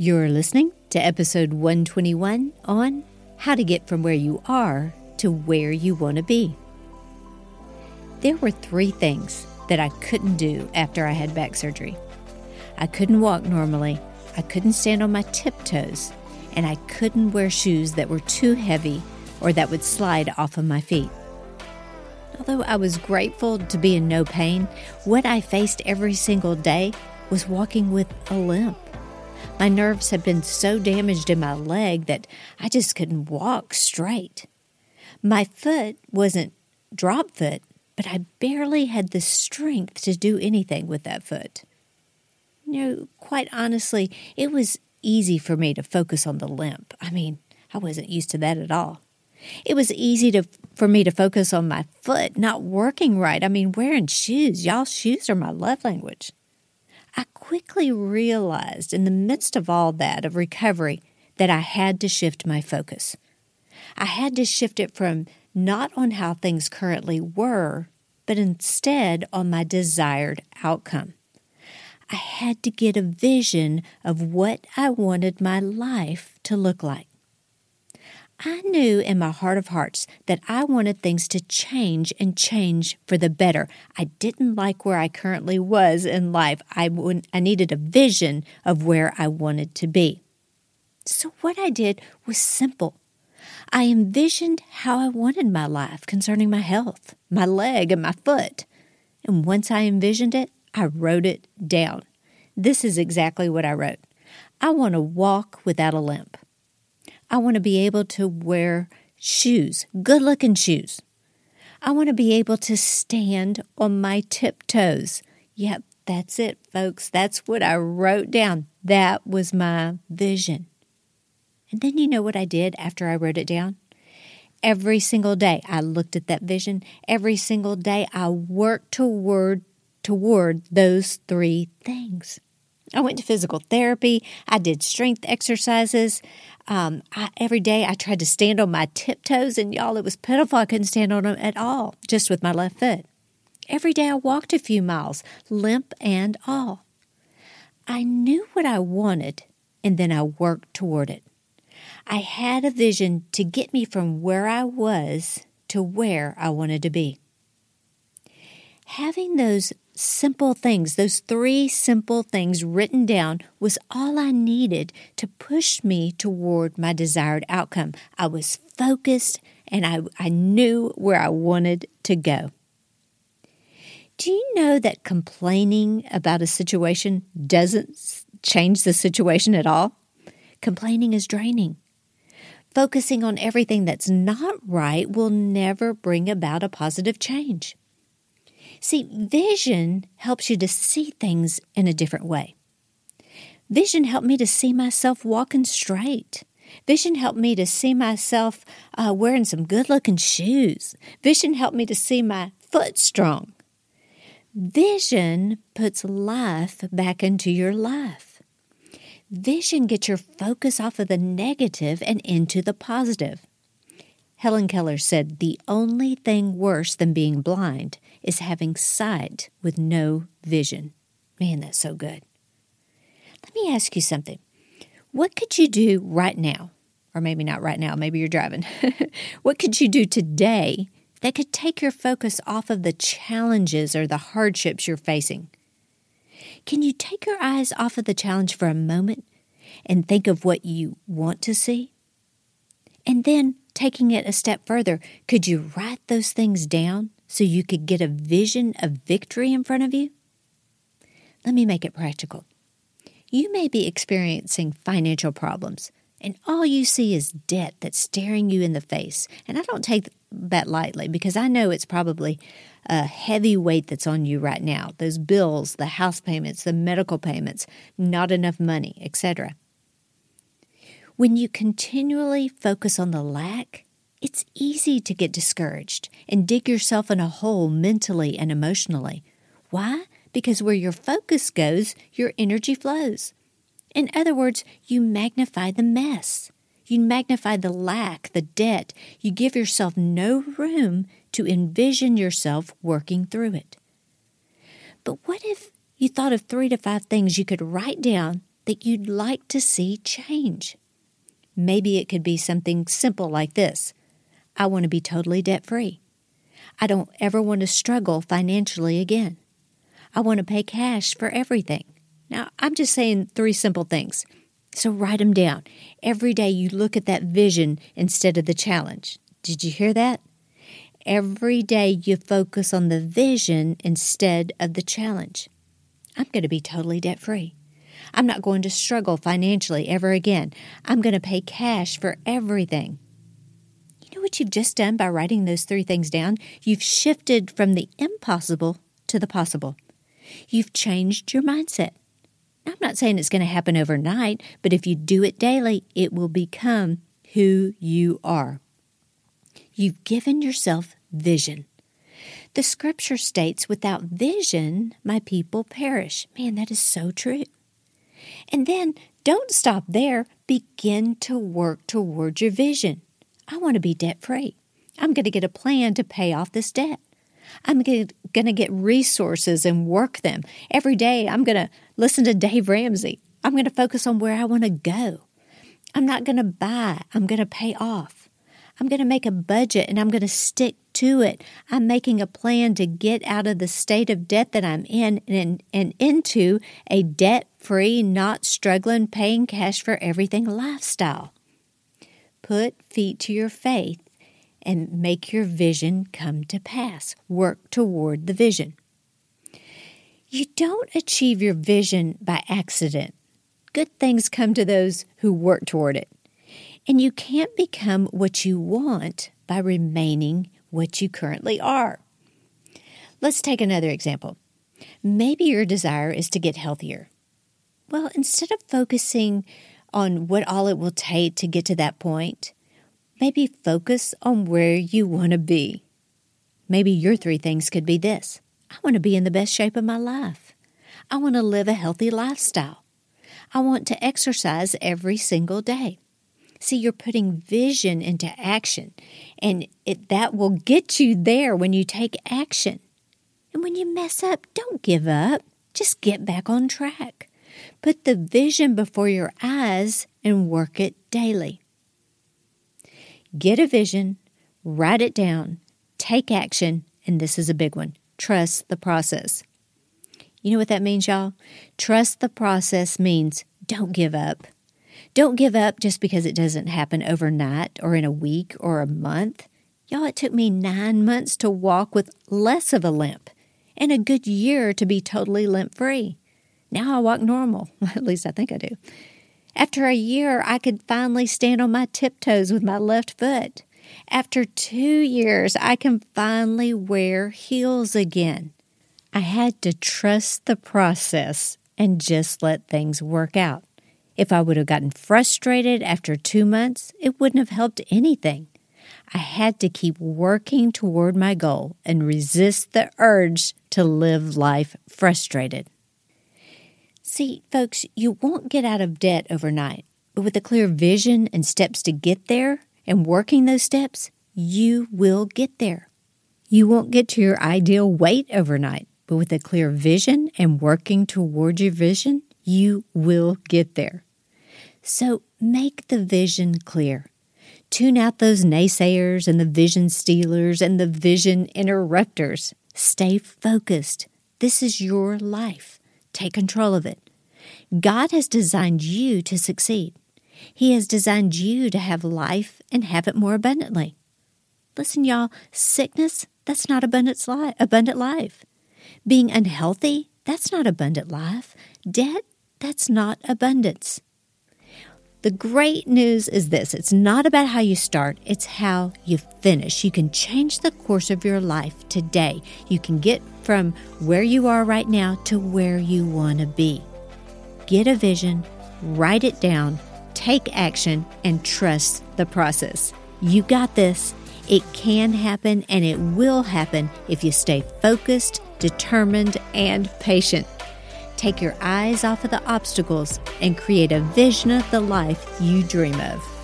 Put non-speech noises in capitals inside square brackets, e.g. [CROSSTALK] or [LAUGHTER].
You're listening to episode 121 on how to get from where you are to where you want to be. There were three things that I couldn't do after I had back surgery. I couldn't walk normally, I couldn't stand on my tiptoes, and I couldn't wear shoes that were too heavy or that would slide off of my feet. Although I was grateful to be in no pain, what I faced every single day was walking with a limp. My nerves had been so damaged in my leg that I just couldn't walk straight. My foot wasn't drop foot, but I barely had the strength to do anything with that foot. You know, quite honestly, it was easy for me to focus on the limp. I mean, I wasn't used to that at all. It was easy to for me to focus on my foot not working right. I mean, wearing shoes. Y'all shoes are my love language. Quickly realized in the midst of all that of recovery that I had to shift my focus. I had to shift it from not on how things currently were, but instead on my desired outcome. I had to get a vision of what I wanted my life to look like. I knew in my heart of hearts that I wanted things to change and change for the better. I didn't like where I currently was in life. I, I needed a vision of where I wanted to be. So, what I did was simple. I envisioned how I wanted my life concerning my health, my leg, and my foot. And once I envisioned it, I wrote it down. This is exactly what I wrote I want to walk without a limp. I want to be able to wear shoes, good looking shoes. I want to be able to stand on my tiptoes. Yep, that's it, folks. That's what I wrote down. That was my vision. And then you know what I did after I wrote it down? Every single day I looked at that vision. Every single day I worked toward toward those three things. I went to physical therapy. I did strength exercises. Um, I, every day I tried to stand on my tiptoes, and y'all, it was pitiful. I couldn't stand on them at all, just with my left foot. Every day I walked a few miles, limp and all. I knew what I wanted, and then I worked toward it. I had a vision to get me from where I was to where I wanted to be. Having those simple things, those three simple things written down, was all I needed to push me toward my desired outcome. I was focused and I, I knew where I wanted to go. Do you know that complaining about a situation doesn't change the situation at all? Complaining is draining. Focusing on everything that's not right will never bring about a positive change. See, vision helps you to see things in a different way. Vision helped me to see myself walking straight. Vision helped me to see myself uh, wearing some good looking shoes. Vision helped me to see my foot strong. Vision puts life back into your life. Vision gets your focus off of the negative and into the positive. Helen Keller said, The only thing worse than being blind is having sight with no vision. Man, that's so good. Let me ask you something. What could you do right now? Or maybe not right now, maybe you're driving. [LAUGHS] what could you do today that could take your focus off of the challenges or the hardships you're facing? Can you take your eyes off of the challenge for a moment and think of what you want to see? And then taking it a step further, could you write those things down so you could get a vision of victory in front of you? Let me make it practical. You may be experiencing financial problems, and all you see is debt that's staring you in the face. And I don't take that lightly because I know it's probably a heavy weight that's on you right now. Those bills, the house payments, the medical payments, not enough money, etc. When you continually focus on the lack, it's easy to get discouraged and dig yourself in a hole mentally and emotionally. Why? Because where your focus goes, your energy flows. In other words, you magnify the mess. You magnify the lack, the debt. You give yourself no room to envision yourself working through it. But what if you thought of three to five things you could write down that you'd like to see change. Maybe it could be something simple like this I want to be totally debt free. I don't ever want to struggle financially again. I want to pay cash for everything. Now, I'm just saying three simple things. So write them down. Every day you look at that vision instead of the challenge. Did you hear that? Every day you focus on the vision instead of the challenge. I'm going to be totally debt free. I'm not going to struggle financially ever again. I'm going to pay cash for everything. What you've just done by writing those three things down? You've shifted from the impossible to the possible. You've changed your mindset. I'm not saying it's going to happen overnight, but if you do it daily, it will become who you are. You've given yourself vision. The scripture states, without vision, my people perish. Man, that is so true. And then don't stop there. Begin to work toward your vision. I want to be debt free. I'm going to get a plan to pay off this debt. I'm going to get resources and work them. Every day, I'm going to listen to Dave Ramsey. I'm going to focus on where I want to go. I'm not going to buy, I'm going to pay off. I'm going to make a budget and I'm going to stick to it. I'm making a plan to get out of the state of debt that I'm in and, and into a debt free, not struggling, paying cash for everything lifestyle. Put feet to your faith and make your vision come to pass. Work toward the vision. You don't achieve your vision by accident. Good things come to those who work toward it. And you can't become what you want by remaining what you currently are. Let's take another example. Maybe your desire is to get healthier. Well, instead of focusing on what all it will take to get to that point, maybe focus on where you want to be. Maybe your three things could be this I want to be in the best shape of my life. I want to live a healthy lifestyle. I want to exercise every single day. See, you're putting vision into action, and it, that will get you there when you take action. And when you mess up, don't give up. Just get back on track. Put the vision before your eyes and work it daily. Get a vision, write it down, take action, and this is a big one trust the process. You know what that means, y'all? Trust the process means don't give up. Don't give up just because it doesn't happen overnight or in a week or a month. Y'all, it took me nine months to walk with less of a limp and a good year to be totally limp free. Now I walk normal. [LAUGHS] At least I think I do. After a year, I could finally stand on my tiptoes with my left foot. After two years, I can finally wear heels again. I had to trust the process and just let things work out. If I would have gotten frustrated after two months, it wouldn't have helped anything. I had to keep working toward my goal and resist the urge to live life frustrated. See, folks, you won't get out of debt overnight, but with a clear vision and steps to get there, and working those steps, you will get there. You won't get to your ideal weight overnight, but with a clear vision and working toward your vision, you will get there. So make the vision clear. Tune out those naysayers and the vision stealers and the vision interrupters. Stay focused. This is your life. Take control of it. God has designed you to succeed. He has designed you to have life and have it more abundantly. Listen, y'all, sickness, that's not abundant life, abundant life. Being unhealthy, that's not abundant life. Debt, that's not abundance. The great news is this it's not about how you start, it's how you finish. You can change the course of your life today. You can get from where you are right now to where you want to be. Get a vision, write it down, take action, and trust the process. You got this. It can happen and it will happen if you stay focused, determined, and patient. Take your eyes off of the obstacles and create a vision of the life you dream of.